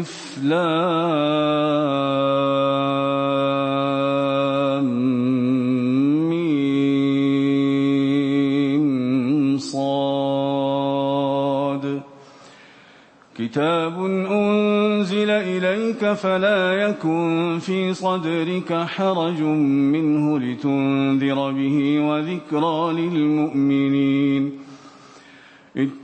ألف لام صاد. كتاب أنزل إليك فلا يكن في صدرك حرج منه لتنذر به وذكرى للمؤمنين.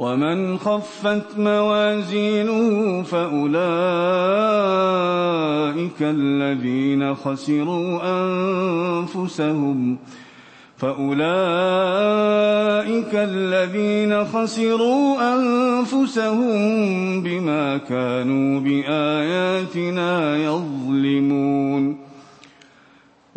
ومن خفت موازينه فأولئك الذين خسروا أنفسهم فأولئك الذين خسروا أنفسهم بما كانوا بآياتنا يظلمون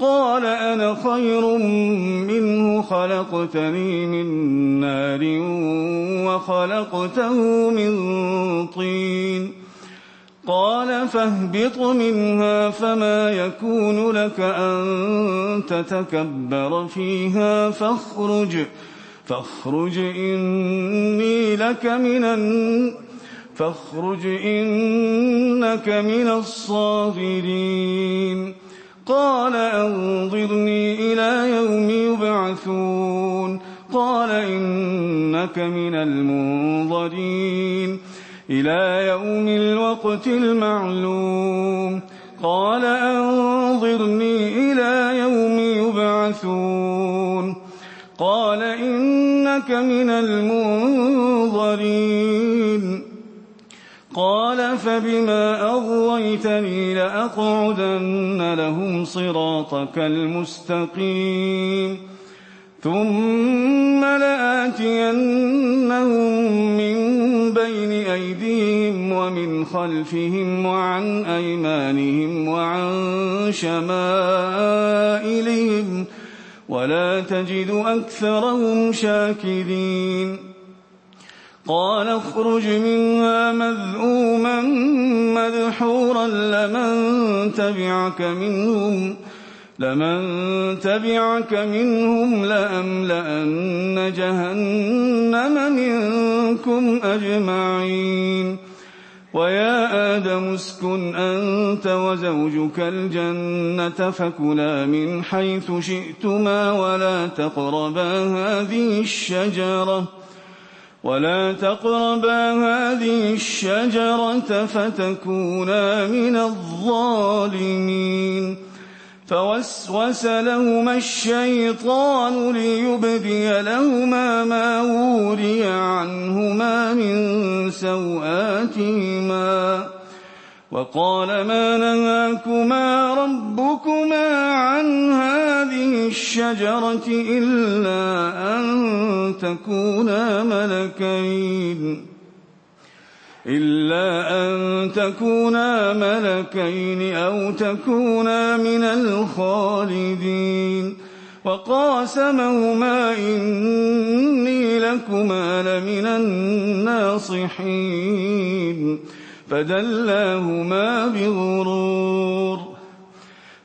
قال أنا خير منه خلقتني من نار وخلقته من طين قال فاهبط منها فما يكون لك أن تتكبر فيها فاخرج فاخرج إني لك من. فاخرج إنك من الصاغرين قال أنظرني إلى يوم يبعثون. قال إنك من المنظرين. إلى يوم الوقت المعلوم. قال أنظرني إلى يوم يبعثون. قال إنك من المنظرين. قال فبما أغويتني لأقعدن لهم صراطك المستقيم ثم لآتينهم من بين أيديهم ومن خلفهم وعن أيمانهم وعن شمائلهم ولا تجد أكثرهم شاكرين قال اخرج منها مذءوما مدحورا لمن تبعك منهم لمن تبعك منهم لأملأن جهنم منكم أجمعين. ويا آدم اسكن أنت وزوجك الجنة فكلا من حيث شئتما ولا تقربا هذه الشجرة. ولا تقربا هذه الشجرة فتكونا من الظالمين. فوسوس لهما الشيطان ليبدي لهما ما وري عنهما من سوآتهما. وقال ما نهاكما ربكما عن هذه الشجرة إلا أن تكونا ملكين. إلا أن تكونا ملكين أو تكونا من الخالدين. وقاسمهما إني لكما لمن الناصحين. فدلاهما بغرور.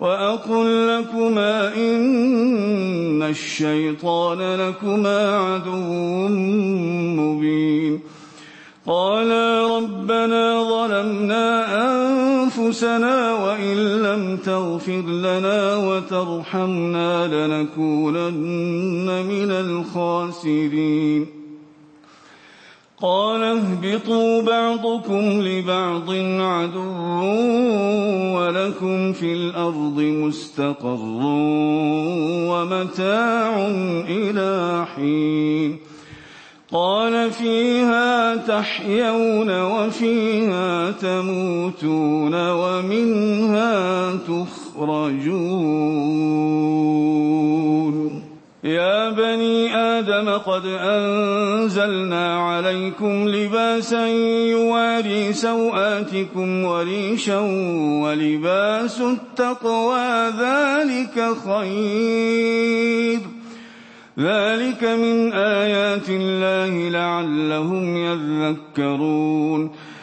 وأقل لكما إن الشيطان لكما عدو مبين. قالا ربنا ظلمنا أنفسنا وإن لم تغفر لنا وترحمنا لنكونن من الخاسرين. قال اهبطوا بعضكم لبعض عدو ولكم في الأرض مستقر ومتاع إلى حين. قال فيها تحيون وفيها تموتون ومنها تخرجون. يا آدم قد أنزلنا عليكم لباسا يواري سوآتكم وريشا ولباس التقوى ذلك خير. ذلك من آيات الله لعلهم يذكرون.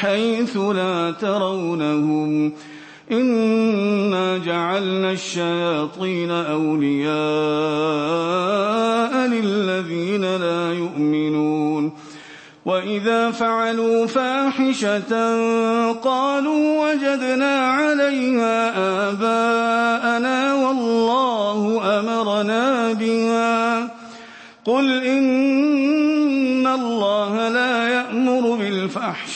حيث لا ترونهم إنا جعلنا الشياطين أولياء للذين لا يؤمنون وإذا فعلوا فاحشة قالوا وجدنا عليها آباءنا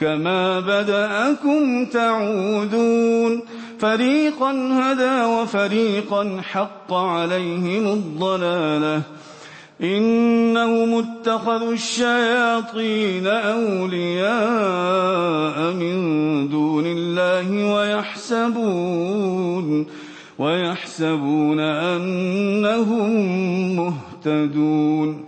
كما بدأكم تعودون فريقا هدى وفريقا حق عليهم الضلاله إنهم اتخذوا الشياطين أولياء من دون الله ويحسبون ويحسبون أنهم مهتدون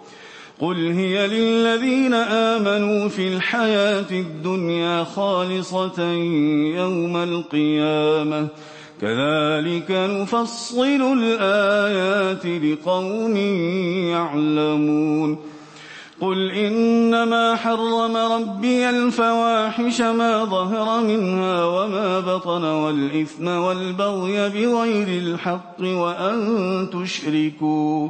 قل هي للذين آمنوا في الحياة الدنيا خالصة يوم القيامة كذلك نفصل الآيات لقوم يعلمون قل إنما حرم ربي الفواحش ما ظهر منها وما بطن والإثم والبغي بغير الحق وأن تشركوا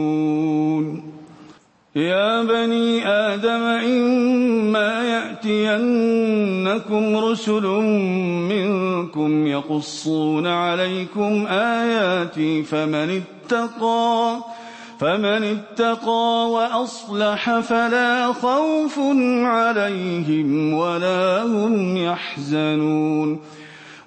يا بني آدم إما يأتينكم رسل منكم يقصون عليكم آياتي فمن اتقى فمن اتقى وأصلح فلا خوف عليهم ولا هم يحزنون.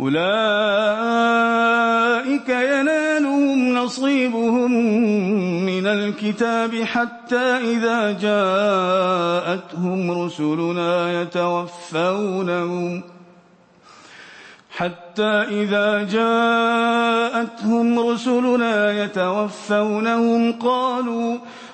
أولئك ينالهم نصيبهم من الكتاب حتى إذا جاءتهم رسلنا يتوفونهم. حتى إذا جاءتهم رسلنا يتوفونهم قالوا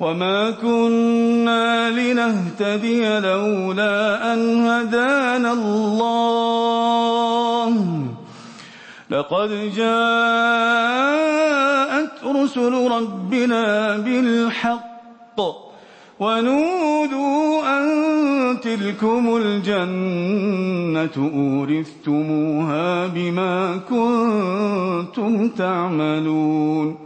وما كنا لنهتدي لولا أن هدانا الله لقد جاءت رسل ربنا بالحق ونودوا أن تلكم الجنة أورثتموها بما كنتم تعملون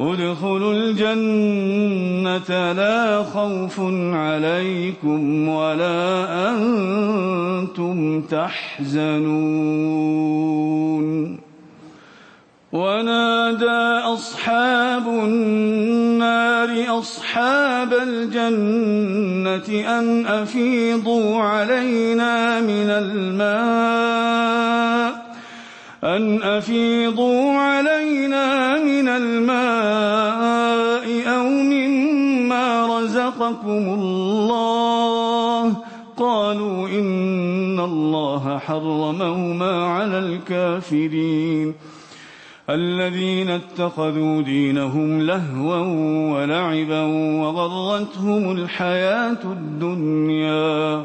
ادخلوا الجنة لا خوف عليكم ولا أنتم تحزنون. ونادى أصحاب النار أصحاب الجنة أن أفيضوا علينا من الماء أن أفيضوا علينا من الماء أو مما رزقكم الله قالوا إن الله حرمهما على الكافرين الذين اتخذوا دينهم لهوا ولعبا وغرتهم الحياة الدنيا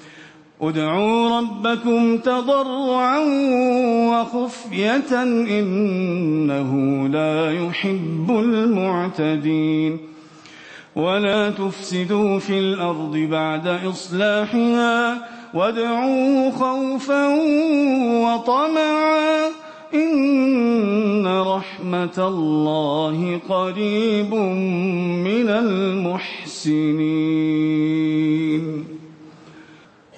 ادعوا ربكم تضرعا وخفية إنه لا يحب المعتدين. ولا تفسدوا في الأرض بعد إصلاحها وادعوه خوفا وطمعا. إن رحمة الله قريب من المحسنين.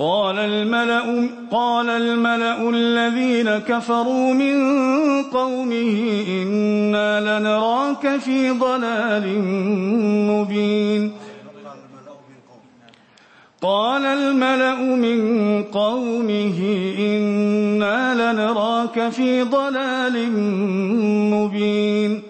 قال الملأ, قال الملأ الذين كفروا من قومه إنا لنراك في ضلال مبين. قال الملأ من قومه إنا لنراك في ضلال مبين.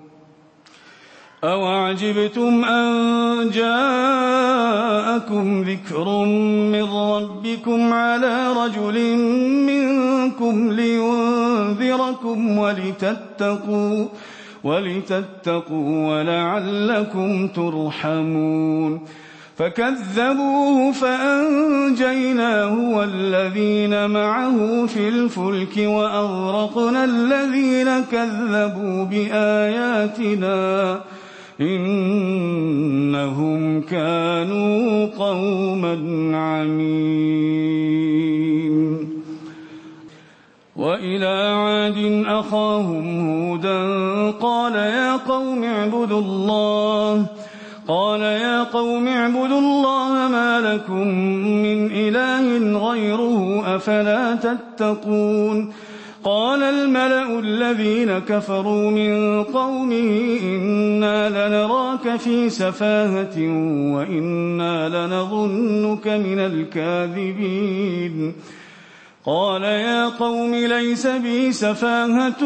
أوعجبتم أن جاءكم ذكر من ربكم على رجل منكم لينذركم ولتتقوا ولتتقوا ولعلكم ترحمون فكذبوه فأنجيناه والذين معه في الفلك وأغرقنا الذين كذبوا بآياتنا إنهم كانوا قوما عمين وإلى عاد أخاهم هودا قال يا قوم اعبدوا الله. قال يا قوم اعبدوا الله ما لكم من إله غيره أفلا تتقون. قال الملأ الذين كفروا من قومه إنا لنراك في سفاهة وإنا لنظنك من الكاذبين. قال يا قوم ليس بي سفاهة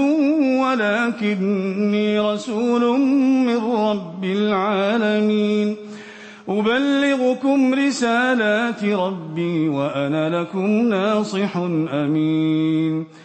ولكني رسول من رب العالمين. أبلغكم رسالات ربي وأنا لكم ناصح أمين.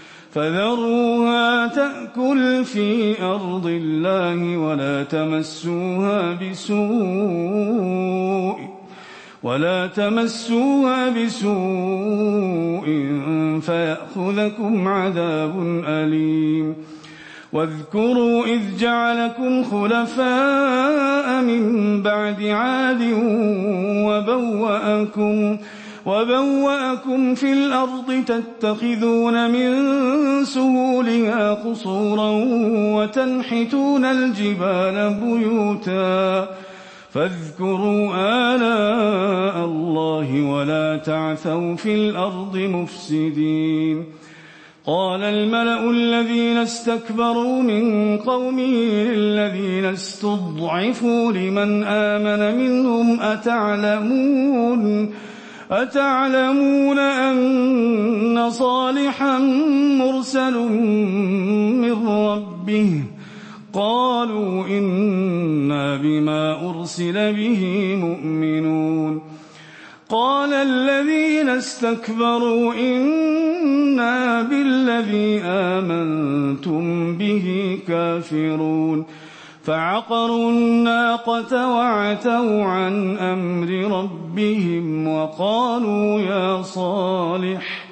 في أرض الله ولا تمسوها بسوء ولا تمسوها بسوء فيأخذكم عذاب أليم. واذكروا إذ جعلكم خلفاء من بعد عاد وبوأكم وبوأكم في الأرض تتخذون من سهولها قصورا وتنحتون الجبال بيوتا فاذكروا آلاء الله ولا تعثوا في الأرض مفسدين. قال الملأ الذين استكبروا من قومه للذين استضعفوا لمن آمن منهم أتعلمون أتعلمون أن صالحا مرسل من ربه؟ قالوا إنا بما أرسل به مؤمنون. قال الذين استكبروا إنا بالذي آمنتم به كافرون. فعقروا الناقة وعتوا عن أمر ربهم وقالوا يا صالح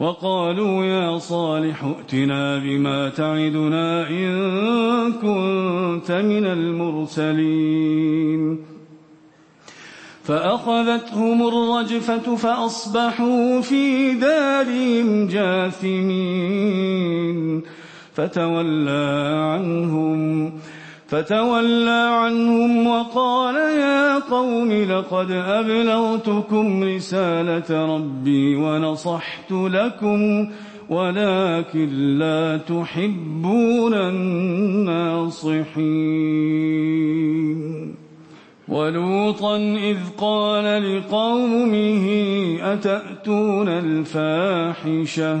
وقالوا يا صالح ائتنا بما تعدنا إن كنت من المرسلين. فأخذتهم الرجفة فأصبحوا في دارهم جاثمين. فتولى عنهم فتولى عنهم وقال يا قوم لقد أبلغتكم رسالة ربي ونصحت لكم ولكن لا تحبون الناصحين. ولوطا إذ قال لقومه أتأتون الفاحشة؟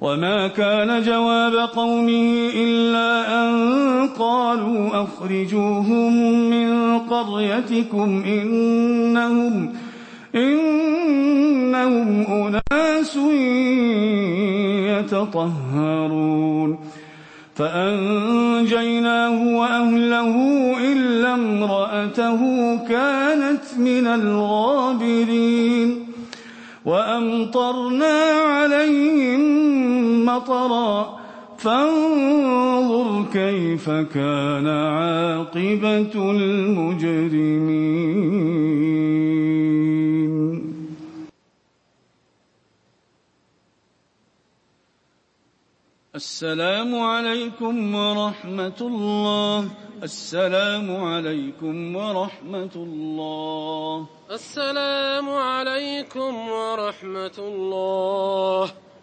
وما كان جواب قومه إلا أن قالوا أخرجوهم من قريتكم إنهم إنهم أناس يتطهرون فأنجيناه وأهله إلا امرأته كانت من الغابرين وأمطرنا عليهم مطرا فانظر كيف كان عاقبة المجرمين. السلام عليكم ورحمة الله. السلام عليكم ورحمة الله. السلام عليكم ورحمة الله.